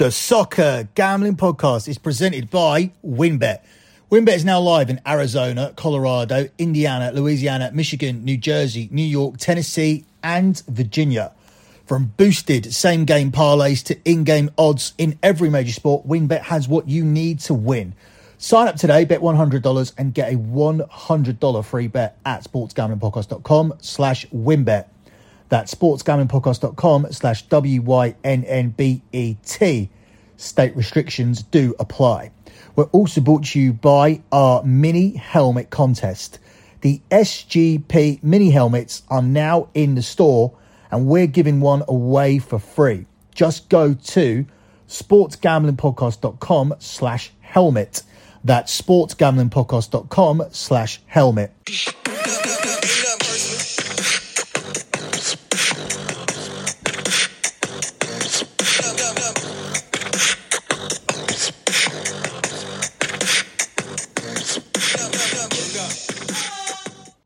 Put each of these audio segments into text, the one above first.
The Soccer Gambling Podcast is presented by WynnBET. WynnBET is now live in Arizona, Colorado, Indiana, Louisiana, Michigan, New Jersey, New York, Tennessee, and Virginia. From boosted same game parlays to in game odds in every major sport, WynnBET has what you need to win. Sign up today, bet $100 and get a $100 free bet at sportsgamblingpodcast.com slash wynnbet. That's sportsgamblingpodcast.com slash W-Y-N-N-B-E-T. State restrictions do apply. We're also brought to you by our mini helmet contest. The SGP mini helmets are now in the store and we're giving one away for free. Just go to sportsgamblingpodcast.com slash helmet. That's sportsgamblingpodcast.com slash helmet.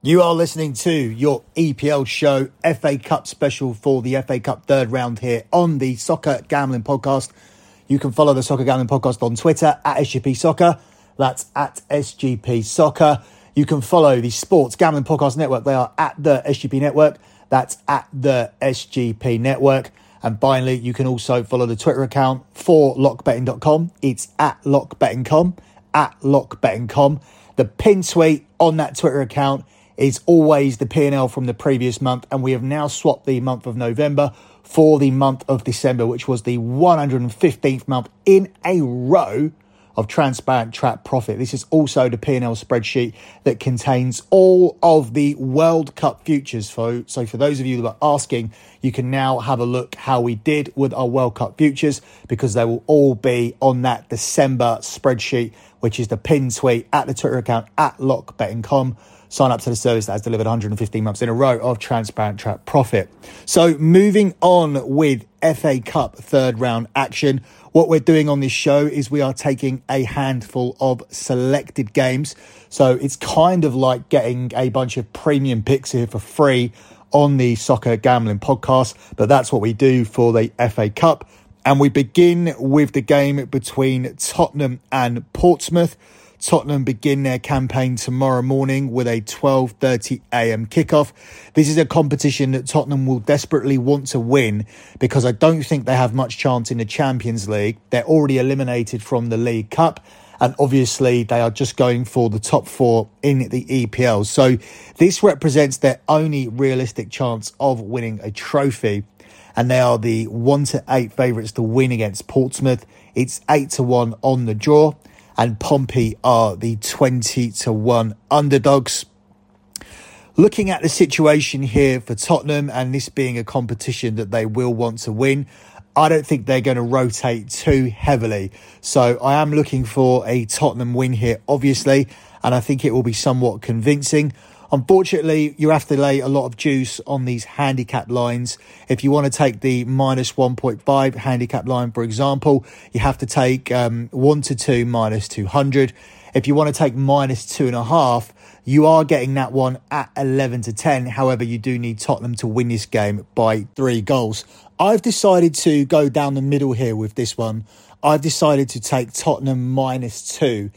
You are listening to your EPL show, FA Cup special for the FA Cup third round here on the Soccer Gambling Podcast. You can follow the Soccer Gambling Podcast on Twitter at SGP Soccer. That's at SGP Soccer. You can follow the Sports Gambling Podcast Network. They are at the SGP Network. That's at the SGP Network. And finally, you can also follow the Twitter account for lockbetting.com. It's at lockbetting.com, at lockbetting.com. The pin tweet on that Twitter account is always the P&L from the previous month, and we have now swapped the month of November for the month of December, which was the 115th month in a row of transparent trap profit. This is also the P&L spreadsheet that contains all of the World Cup futures. So, so for those of you that are asking, you can now have a look how we did with our World Cup futures because they will all be on that December spreadsheet, which is the pin tweet at the Twitter account at lockbetting.com sign up to the service that has delivered 115 months in a row of transparent trap profit. So moving on with FA Cup third round action. What we're doing on this show is we are taking a handful of selected games. So it's kind of like getting a bunch of premium picks here for free on the Soccer Gambling podcast, but that's what we do for the FA Cup. And we begin with the game between Tottenham and Portsmouth. Tottenham begin their campaign tomorrow morning with a 12:30 a.m. kickoff. This is a competition that Tottenham will desperately want to win because I don't think they have much chance in the Champions League. They're already eliminated from the League Cup and obviously they are just going for the top 4 in the EPL. So this represents their only realistic chance of winning a trophy and they are the 1 to 8 favourites to win against Portsmouth. It's 8 to 1 on the draw and Pompey are the 20 to 1 underdogs. Looking at the situation here for Tottenham and this being a competition that they will want to win, I don't think they're going to rotate too heavily. So I am looking for a Tottenham win here, obviously, and I think it will be somewhat convincing. Unfortunately, you have to lay a lot of juice on these handicap lines. If you want to take the minus 1.5 handicap line, for example, you have to take um, 1 to 2 minus 200. If you want to take minus 2.5, you are getting that one at 11 to 10. However, you do need Tottenham to win this game by three goals. I've decided to go down the middle here with this one. I've decided to take Tottenham minus two.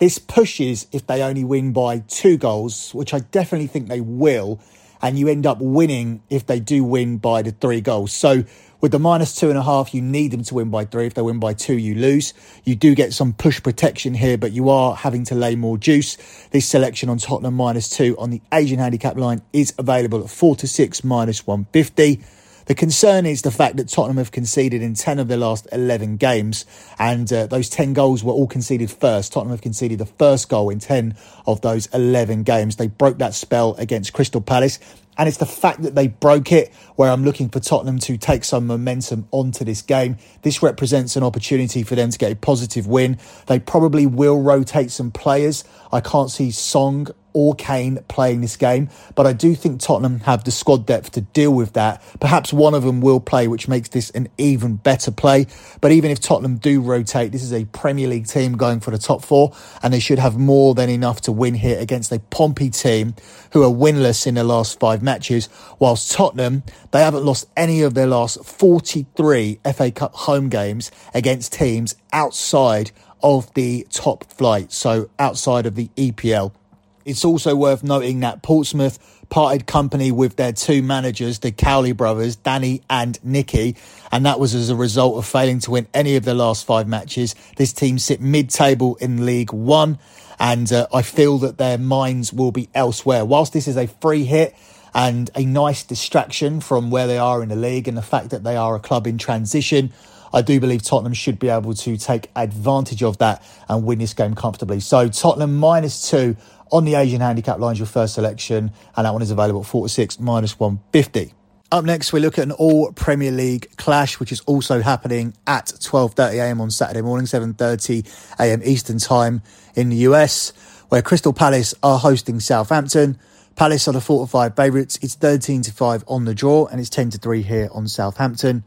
This pushes if they only win by two goals, which I definitely think they will, and you end up winning if they do win by the three goals. So with the minus two and a half, you need them to win by three. If they win by two, you lose. You do get some push protection here, but you are having to lay more juice. This selection on Tottenham minus two on the Asian handicap line is available at four to six minus 150. The concern is the fact that Tottenham have conceded in 10 of their last 11 games, and uh, those 10 goals were all conceded first. Tottenham have conceded the first goal in 10 of those 11 games. They broke that spell against Crystal Palace. And it's the fact that they broke it where I'm looking for Tottenham to take some momentum onto this game. This represents an opportunity for them to get a positive win. They probably will rotate some players. I can't see Son or Kane playing this game, but I do think Tottenham have the squad depth to deal with that. Perhaps one of them will play, which makes this an even better play. But even if Tottenham do rotate, this is a Premier League team going for the top four, and they should have more than enough to win here against a Pompey team who are winless in their last five matches. Whilst Tottenham, they haven't lost any of their last 43 FA Cup home games against teams outside of the top flight, so outside of the EPL. It's also worth noting that Portsmouth parted company with their two managers, the Cowley brothers, Danny and Nicky, and that was as a result of failing to win any of the last five matches. This team sit mid-table in League One, and uh, I feel that their minds will be elsewhere. Whilst this is a free hit and a nice distraction from where they are in the league and the fact that they are a club in transition, I do believe Tottenham should be able to take advantage of that and win this game comfortably. So Tottenham minus two on the Asian handicap lines, your first selection, and that one is available at 46 minus 150. Up next, we look at an all Premier League clash, which is also happening at 12.30am on Saturday morning, 7.30am Eastern Time in the US, where Crystal Palace are hosting Southampton. Palace are the 4 to 5 favourites. It's 13 to 5 on the draw, and it's 10 to 3 here on Southampton.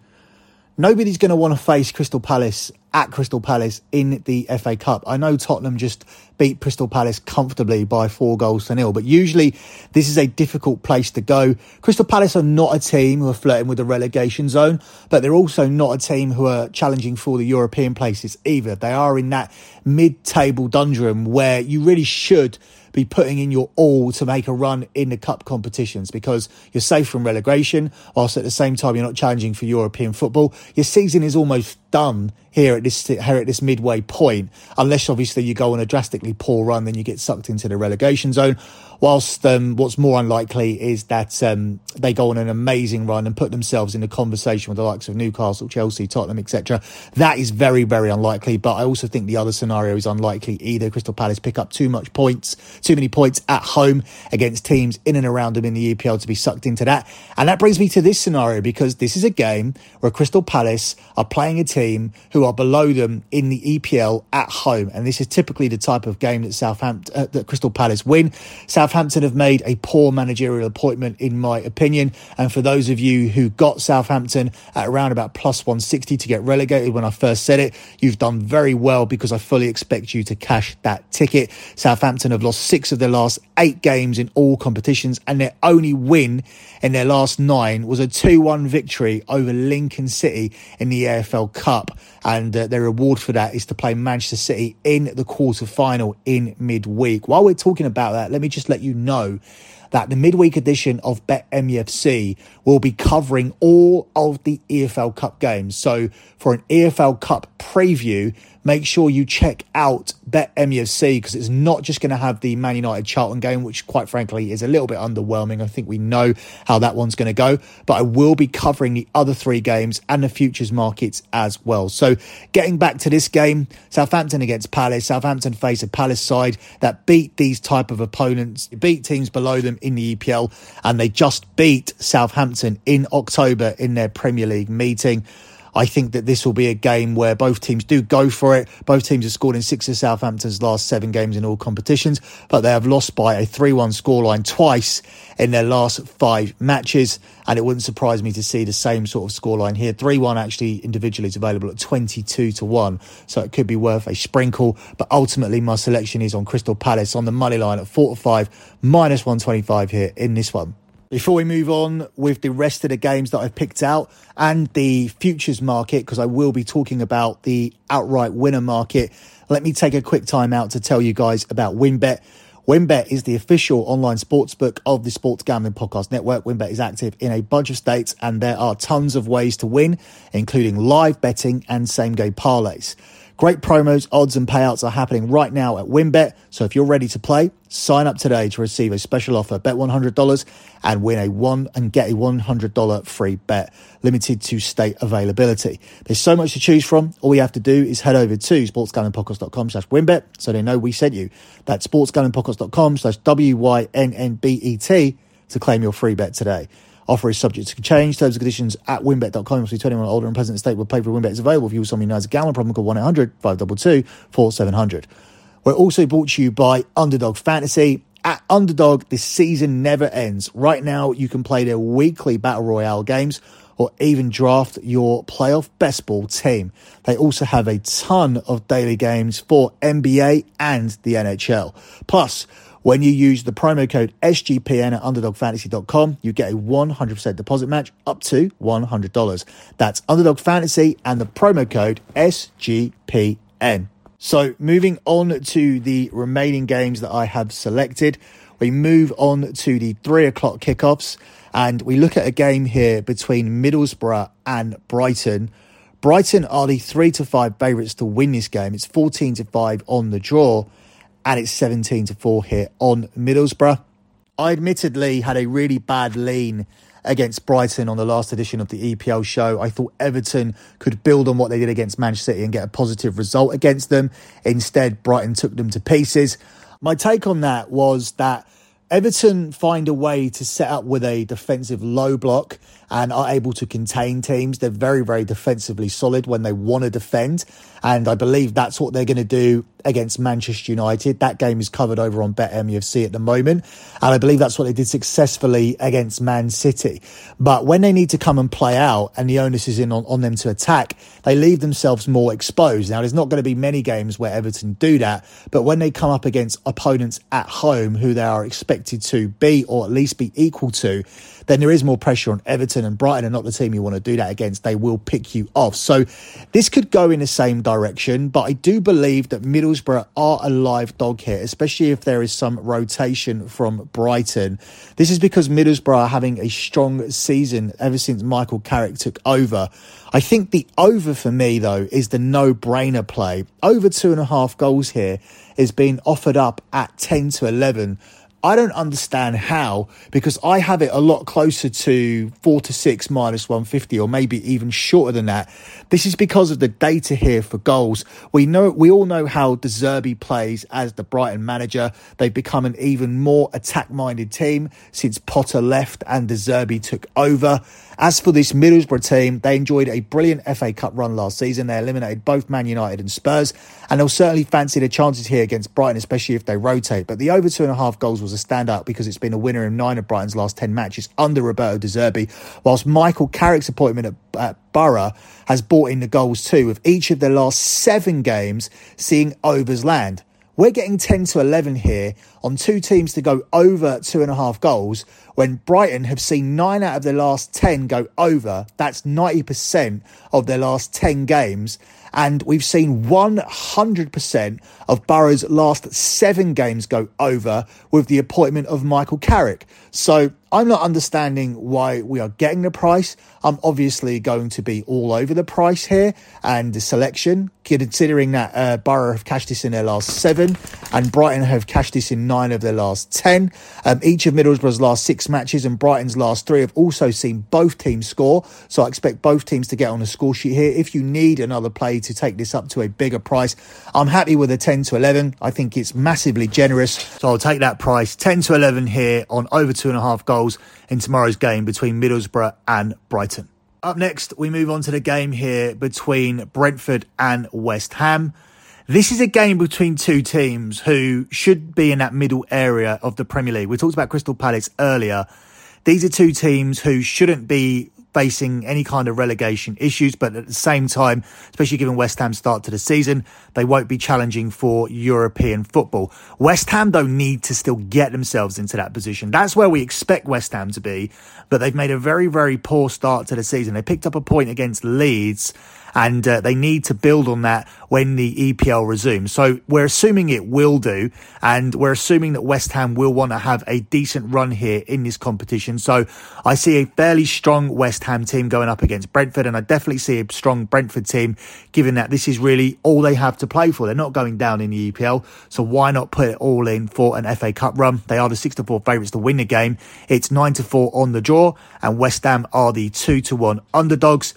Nobody's going to want to face Crystal Palace at Crystal Palace in the FA Cup. I know Tottenham just beat Crystal Palace comfortably by four goals to nil, but usually this is a difficult place to go. Crystal Palace are not a team who are flirting with the relegation zone, but they're also not a team who are challenging for the European places either. They are in that mid-table dundrum where you really should be putting in your all to make a run in the cup competitions because you're safe from relegation, whilst at the same time you're not challenging for European football. Your season is almost done here at this here at this midway point, unless obviously you go on a drastically poor run, then you get sucked into the relegation zone. Whilst um, what's more unlikely is that um, they go on an amazing run and put themselves in a conversation with the likes of Newcastle, Chelsea, Tottenham, etc. That is very, very unlikely. But I also think the other scenario is unlikely either. Crystal Palace pick up too much points, too many points at home against teams in and around them in the EPL to be sucked into that. And that brings me to this scenario because this is a game where Crystal Palace are playing a team who are below them in the EPL at home. And this is typically the type of game that Southampton, uh, that Crystal Palace win. Southampton have made a poor managerial appointment, in my opinion. And for those of you who got Southampton at around about plus 160 to get relegated when I first said it, you've done very well because I fully expect you to cash that ticket. Southampton have lost six of their last eight games in all competitions, and their only win in their last nine was a 2 1 victory over Lincoln City in the EFL Cup. And uh, their reward for that is to play Manchester City in the quarter final in midweek. While we're talking about that, let me just let you know that the midweek edition of Bet MUFC will be covering all of the EFL Cup games. So for an EFL Cup preview, make sure you check out Bet MUFC because it's not just going to have the Man United Charlton game, which quite frankly is a little bit underwhelming. I think we know how that one's going to go, but I will be covering the other three games and the futures markets as well. So getting back to this game, Southampton against Palace. Southampton face a Palace side that beat these type of opponents, beat teams below them in the EPL, and they just beat Southampton in October in their Premier League meeting. I think that this will be a game where both teams do go for it. Both teams have scored in six of Southampton's last seven games in all competitions, but they have lost by a 3 1 scoreline twice in their last five matches. And it wouldn't surprise me to see the same sort of scoreline here. 3 1 actually individually is available at 22 to 1, so it could be worth a sprinkle. But ultimately, my selection is on Crystal Palace on the money line at 4 to 5, minus 125 here in this one. Before we move on with the rest of the games that I've picked out and the futures market, because I will be talking about the outright winner market, let me take a quick time out to tell you guys about WynnBET. WynnBET is the official online sportsbook of the Sports Gambling Podcast Network. WynnBET is active in a bunch of states and there are tons of ways to win, including live betting and same game parlays. Great promos, odds, and payouts are happening right now at WynnBET. So if you're ready to play, sign up today to receive a special offer. Bet $100 and win a one and get a $100 free bet, limited to state availability. There's so much to choose from. All you have to do is head over to sportsgamblingpodcast.com slash wynnbet so they know we sent you. That's sportsgamblingpodcast.com slash W-Y-N-N-B-E-T to claim your free bet today. Offer is subject to change. Terms and conditions at wynnbet.com. Must be 21 or older and present state where play for WynnBET is available. If you or someone who has a gambling problem, call 1 800 522 4700. We're also brought to you by Underdog Fantasy. At Underdog, this season never ends. Right now, you can play their weekly Battle Royale games or even draft your playoff best ball team. They also have a ton of daily games for NBA and the NHL. Plus, when you use the promo code SGPN at underdogfantasy.com, you get a 100% deposit match up to $100. That's Underdog Fantasy and the promo code SGPN. So, moving on to the remaining games that I have selected, we move on to the three o'clock kickoffs and we look at a game here between Middlesbrough and Brighton. Brighton are the three to five favourites to win this game. It's 14 to 5 on the draw and it's 17 to 4 here on Middlesbrough. I admittedly had a really bad lean against Brighton on the last edition of the EPL show. I thought Everton could build on what they did against Manchester City and get a positive result against them. Instead, Brighton took them to pieces. My take on that was that Everton find a way to set up with a defensive low block and are able to contain teams. They're very, very defensively solid when they want to defend. And I believe that's what they're going to do against Manchester United. That game is covered over on BetMUFC at the moment. And I believe that's what they did successfully against Man City. But when they need to come and play out and the onus is in on, on them to attack, they leave themselves more exposed. Now, there's not going to be many games where Everton do that. But when they come up against opponents at home who they are expected to be or at least be equal to, then there is more pressure on Everton and Brighton are not the team you want to do that against. They will pick you off. So this could go in the same direction, but I do believe that Middlesbrough are a live dog here, especially if there is some rotation from Brighton. This is because Middlesbrough are having a strong season ever since Michael Carrick took over. I think the over for me, though, is the no brainer play. Over two and a half goals here is being offered up at 10 to 11. I don't understand how because I have it a lot closer to four to six minus 150 or maybe even shorter than that. This is because of the data here for goals. We know, we all know how De Zerbi plays as the Brighton manager. They've become an even more attack minded team since Potter left and De Zerbi took over. As for this Middlesbrough team, they enjoyed a brilliant FA Cup run last season. They eliminated both Man United and Spurs, and they'll certainly fancy their chances here against Brighton, especially if they rotate. But the over two and a half goals was a standout because it's been a winner in nine of Brighton's last 10 matches under Roberto De Zerbi, whilst Michael Carrick's appointment at, at Boro has brought in the goals too, with each of their last seven games seeing overs land. We're getting 10 to 11 here on two teams to go over two and a half goals when Brighton have seen nine out of their last 10 go over. That's 90% of their last 10 games. And we've seen 100% of Boro's last seven games go over with the appointment of Michael Carrick. So I'm not understanding why we are getting the price. I'm obviously going to be all over the price here and the selection, considering that uh, Boro have cashed this in their last seven and Brighton have cashed this in nine of their last 10. Um, each of Middlesbrough's last six matches and Brighton's last three have also seen both teams score. So I expect both teams to get on the score sheet here. If you need another play to take this up to a bigger price, I'm happy with a 10 to 11. I think it's massively generous. So I'll take that price 10 to 11 here on over two and a half goals in tomorrow's game between Middlesbrough and Brighton. Up next, we move on to the game here between Brentford and West Ham. This is a game between two teams who should be in that middle area of the Premier League. We talked about Crystal Palace earlier. These are two teams who shouldn't be facing any kind of relegation issues, but at the same time, especially given West Ham's start to the season, they won't be challenging for European football. West Ham don't need to still get themselves into that position. That's where we expect West Ham to be, but they've made a very, very poor start to the season. They picked up a point against Leeds and uh, they need to build on that when the EPL resumes. So we're assuming it will do, and we're assuming that West Ham will want to have a decent run here in this competition. So I see a fairly strong West Ham team going up against Brentford, and I definitely see a strong Brentford team, given that this is really all they have to play for. They're not going down in the EPL, so why not put it all in for an FA Cup run? They are the six to four favourites to win the game. It's nine to four on the draw, and West Ham are the two to one underdogs.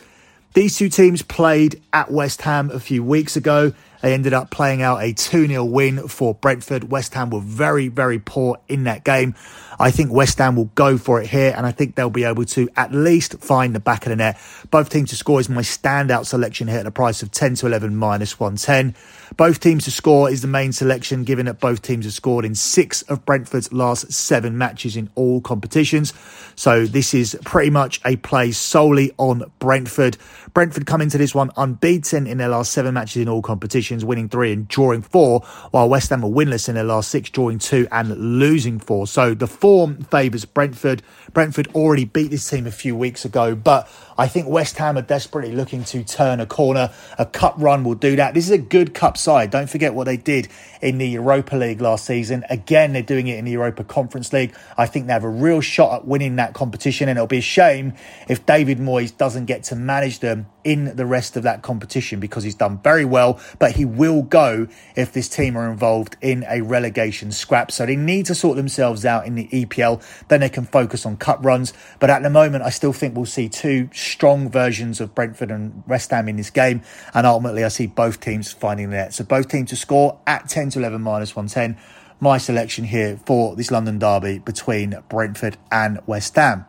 These two teams played at West Ham a few weeks ago, They ended up playing out a 2 0 win for Brentford. West Ham were very, very poor in that game. I think West Ham will go for it here, and I think they'll be able to at least find the back of the net. Both teams to score is my standout selection here at a price of 10 to 11 minus 110. Both teams to score is the main selection, given that both teams have scored in six of Brentford's last seven matches in all competitions. So this is pretty much a play solely on Brentford. Brentford come into this one unbeaten in their last seven matches in all competitions, winning three and drawing four, while West Ham are winless in their last six, drawing two and losing four. So the form favours Brentford. Brentford already beat this team a few weeks ago, but I think West Ham are desperately looking to turn a corner. A cup run will do that. This is a good cup side. Don't forget what they did in the Europa League last season. Again, they're doing it in the Europa Conference League. I think they have a real shot at winning that competition, and it'll be a shame if David Moyes doesn't get to manage them in the rest of that competition because he's done very well, but he will go if this team are involved in a relegation scrap. So they need to sort themselves out in the EPL. Then they can focus on cup runs. But at the moment, I still think we'll see two strong versions of Brentford and West Ham in this game. And ultimately, I see both teams finding the net. So both teams to score at 10 to 11 minus 110. My selection here for this London derby between Brentford and West Ham.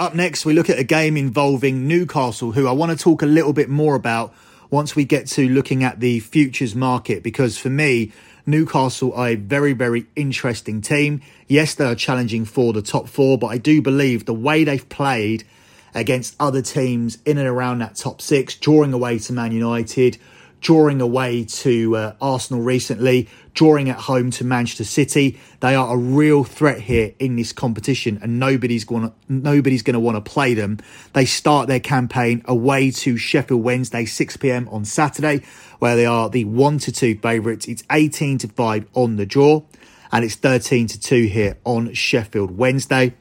Up next, we look at a game involving Newcastle, who I want to talk a little bit more about once we get to looking at the futures market, because for me, Newcastle are a very, very interesting team. Yes, they are challenging for the top four, but I do believe the way they've played against other teams in and around that top six, drawing away to Man United, drawing away to uh, Arsenal recently, drawing at home to Manchester City. They are a real threat here in this competition, and nobody's going nobody's going to want to play them. They start their campaign away to Sheffield Wednesday, 6 p.m. on Saturday, where they are the one to two favourites. It's 18 to five on the draw, and it's 13 to two here on Sheffield Wednesday.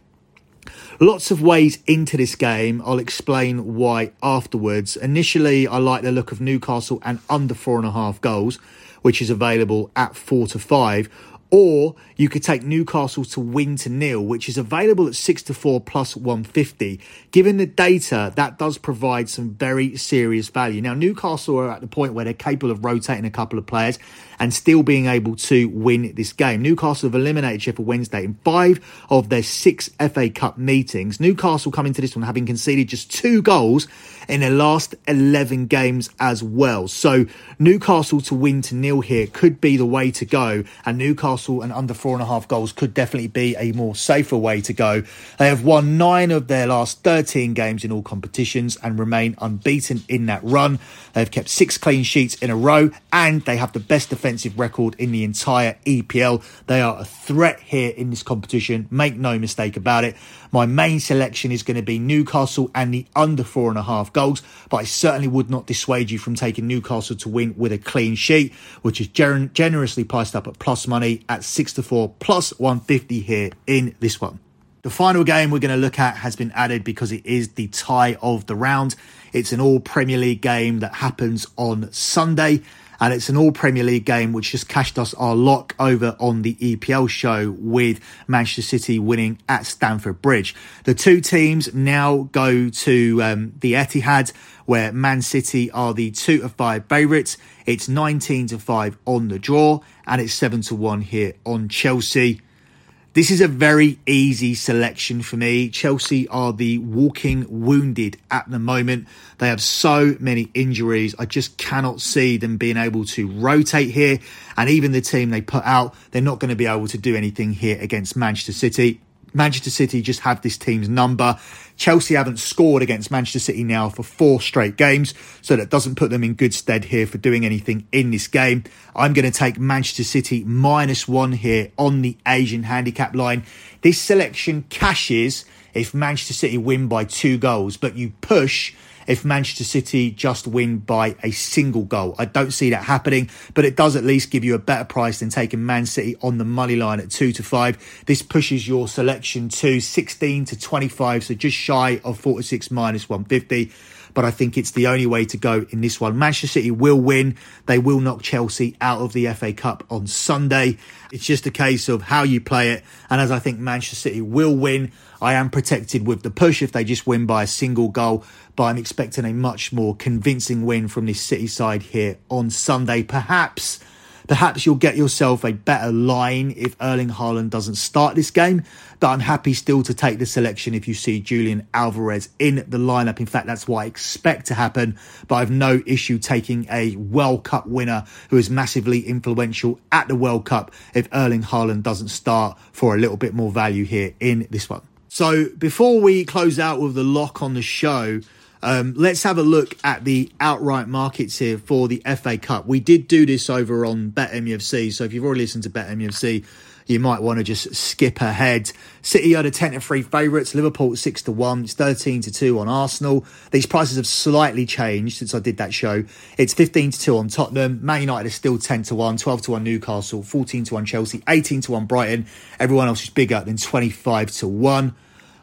Lots of ways into this game. I'll explain why afterwards. Initially, I like the look of Newcastle and under four and a half goals, which is available at four to five. Or you could take Newcastle to win to nil, which is available at 6 to 4 plus 150. Given the data, that does provide some very serious value. Now, Newcastle are at the point where they're capable of rotating a couple of players and still being able to win this game. Newcastle have eliminated Sheffield Wednesday in five of their six FA Cup meetings. Newcastle come into this one having conceded just two goals in their last 11 games as well. So Newcastle to win to nil here could be the way to go. And Newcastle and under four and a half goals could definitely be a more safer way to go. They have won nine of their last 13 games in all competitions and remain unbeaten in that run. They've kept six clean sheets in a row and they have the best defensive record in the entire EPL. They are a threat here in this competition. Make no mistake about it. My main selection is going to be Newcastle and the under four and a half goals, but I certainly would not dissuade you from taking Newcastle to win with a clean sheet, which is generously priced up at plus money at six to four plus 150 here in this one. The final game we're going to look at has been added because it is the tie of the round. It's an all Premier League game that happens on Sunday and it's an all Premier League game which just cashed us our lock over on the EPL show with Manchester City winning at Stamford Bridge. The two teams now go to um, the Etihad where Man City are the two to five favourites. It's 19 to 5 on the draw and it's 7 to 1 here on Chelsea. This is a very easy selection for me. Chelsea are the walking wounded at the moment. They have so many injuries. I just cannot see them being able to rotate here. And even the team they put out, they're not going to be able to do anything here against Manchester City. Manchester City just have this team's number. Chelsea haven't scored against Manchester City now for four straight games, so that doesn't put them in good stead here for doing anything in this game. I'm going to take Manchester City minus one here on the Asian handicap line. This selection cashes if Manchester City win by two goals, but you push if Manchester City just win by a single goal. I don't see that happening, but it does at least give you a better price than taking Man City on the money line at 2 to 5. This pushes your selection to 16 to 25, so just shy of 46 minus 150. but I think it's the only way to go in this one. Manchester City will win. They will knock Chelsea out of the FA Cup on Sunday. It's just a case of how you play it. And as I think Manchester City will win, I am protected with the push if they just win by a single goal. But I'm expecting a much more convincing win from this City side here on Sunday. Perhaps Perhaps you'll get yourself a better line if Erling Haaland doesn't start this game, but I'm happy still to take the selection if you see Julian Alvarez in the lineup. In fact, that's what I expect to happen, but I've no issue taking a World Cup winner who is massively influential at the World Cup if Erling Haaland doesn't start for a little bit more value here in this one. So before we close out with the lock on the show, um, let's have a look at the outright markets here for the FA Cup. We did do this over on BetMUFC, so if you've already listened to BetMUFC, you might want to just skip ahead. City are the 10 to 3 favourites, Liverpool 6 to 1, it's 13 to 2 on Arsenal. These prices have slightly changed since I did that show. It's 15 to 2 on Tottenham, Man United is still 10 to 1, 12 to 1 Newcastle, 14 to 1 Chelsea, 18 to 1 Brighton. Everyone else is bigger than 25 to 1.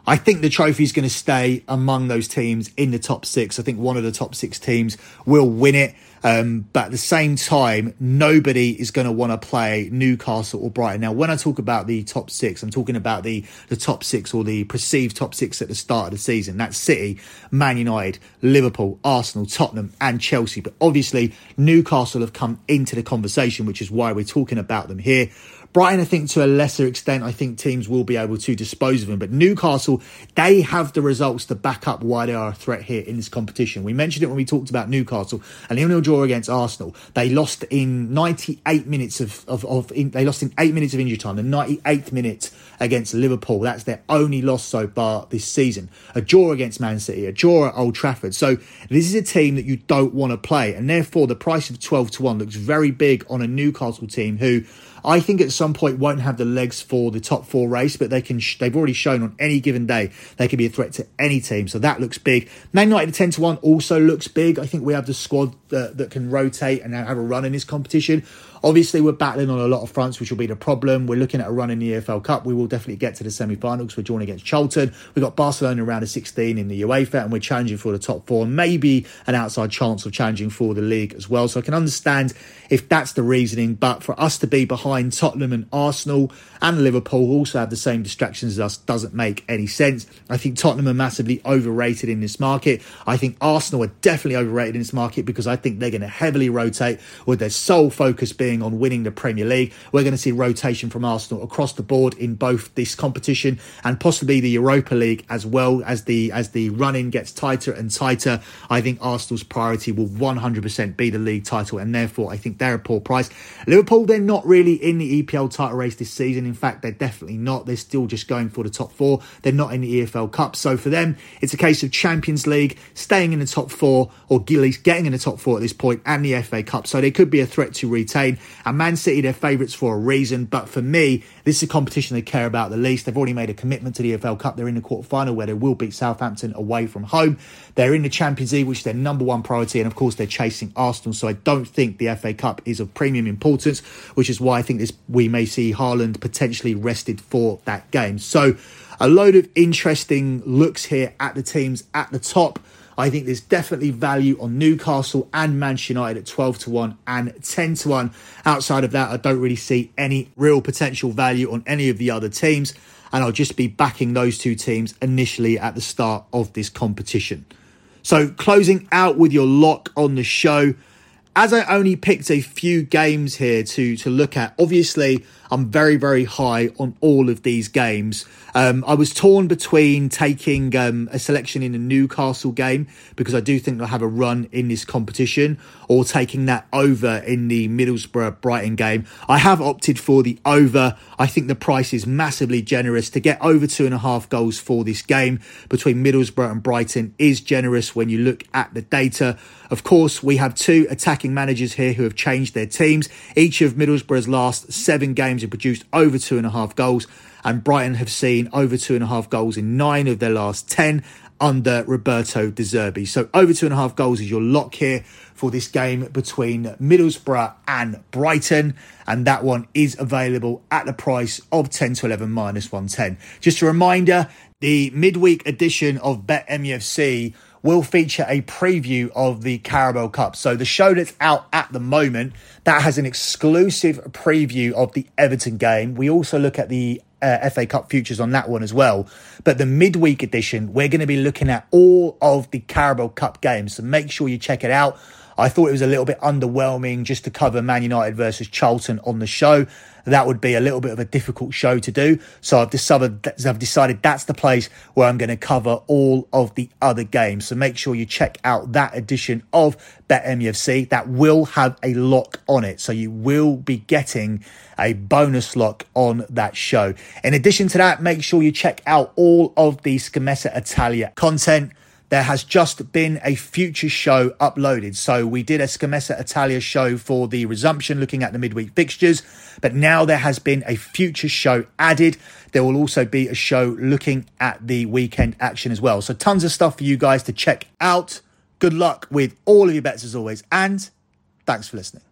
I think the trophy is going to stay among those teams in the top six. I think one of the top six teams will win it. Um, but at the same time, nobody is going to want to play Newcastle or Brighton. Now, when I talk about the top six, I'm talking about the, the top six or the perceived top six at the start of the season. That's City, Man United, Liverpool, Arsenal, Tottenham, and Chelsea. But obviously, Newcastle have come into the conversation, which is why we're talking about them here. Brighton, I think to a lesser extent, I think teams will be able to dispose of them. But Newcastle, they have the results to back up why they are a threat here in this competition. We mentioned it when we talked about Newcastle and the 0 draw against Arsenal. They lost in 98 minutes of, of, of in, they lost in eight minutes of injury time, the 98th minute against Liverpool. That's their only loss so far this season. A draw against Man City, a draw at Old Trafford. So this is a team that you don't want to play. And therefore, the price of 12 to 1 looks very big on a Newcastle team who I think at some point won't have the legs for the top four race, but they can. Sh- they've already shown on any given day they can be a threat to any team. So that looks big. Man United ten to one also looks big. I think we have the squad that, that can rotate and have a run in this competition. Obviously, we're battling on a lot of fronts, which will be the problem. We're looking at a run in the EFL Cup. We will definitely get to the semi-finals. We're drawing against Charlton. We've got Barcelona around of 16 in the UEFA, and we're challenging for the top four. Maybe an outside chance of challenging for the league as well. So I can understand if that's the reasoning. But for us to be behind Tottenham and Arsenal and Liverpool also have the same distractions as us doesn't make any sense. I think Tottenham are massively overrated in this market. I think Arsenal are definitely overrated in this market because I think they're going to heavily rotate with their sole focus being on winning the Premier League. We're going to see rotation from Arsenal across the board in both this competition and possibly the Europa League as well as the as the running gets tighter and tighter. I think Arsenal's priority will 100% be the league title and therefore I think they're a poor price. Liverpool they're not really in the EPL title race this season. In fact, they're definitely not. They're still just going for the top four. They're not in the EFL Cup. So for them, it's a case of Champions League, staying in the top four, or at least getting in the top four at this point, and the FA Cup. So they could be a threat to retain. And Man City, they're favourites for a reason. But for me, this is a competition they care about the least. They've already made a commitment to the EFL Cup. They're in the quarter final where they will beat Southampton away from home. They're in the Champions League, which is their number one priority. And of course, they're chasing Arsenal. So I don't think the FA Cup is of premium importance, which is why I think this we may see Haaland potentially rested for that game. So, a load of interesting looks here at the teams at the top. I think there's definitely value on Newcastle and Manchester United at 12 to 1 and 10 to 1. Outside of that, I don't really see any real potential value on any of the other teams, and I'll just be backing those two teams initially at the start of this competition. So, closing out with your lock on the show as I only picked a few games here to to look at, obviously I'm very very high on all of these games. Um, I was torn between taking um, a selection in a Newcastle game because I do think they'll have a run in this competition, or taking that over in the Middlesbrough Brighton game. I have opted for the over. I think the price is massively generous to get over two and a half goals for this game between Middlesbrough and Brighton is generous when you look at the data. Of course, we have two attacking managers here who have changed their teams. Each of Middlesbrough's last seven games have produced over two and a half goals, and Brighton have seen over two and a half goals in nine of their last 10 under Roberto De Zerbi. So over two and a half goals is your lock here for this game between Middlesbrough and Brighton. And that one is available at the price of 10 to 11 minus 110. Just a reminder, the midweek edition of Bet MUFC will feature a preview of the Carabao Cup. So the show that's out at the moment that has an exclusive preview of the Everton game. We also look at the uh, FA Cup futures on that one as well. But the midweek edition, we're going to be looking at all of the Carabao Cup games. So make sure you check it out. I thought it was a little bit underwhelming just to cover Man United versus Charlton on the show. That would be a little bit of a difficult show to do. So I've decided, I've decided that's the place where I'm going to cover all of the other games. So make sure you check out that edition of BetMUFC. That will have a lock on it. So you will be getting a bonus lock on that show. In addition to that, make sure you check out all of the Scommessa Italia content there has just been a future show uploaded. So we did a Scommessa Italia show for the resumption, looking at the midweek fixtures, but now there has been a future show added. There will also be a show looking at the weekend action as well. So tons of stuff for you guys to check out. Good luck with all of your bets as always, and thanks for listening.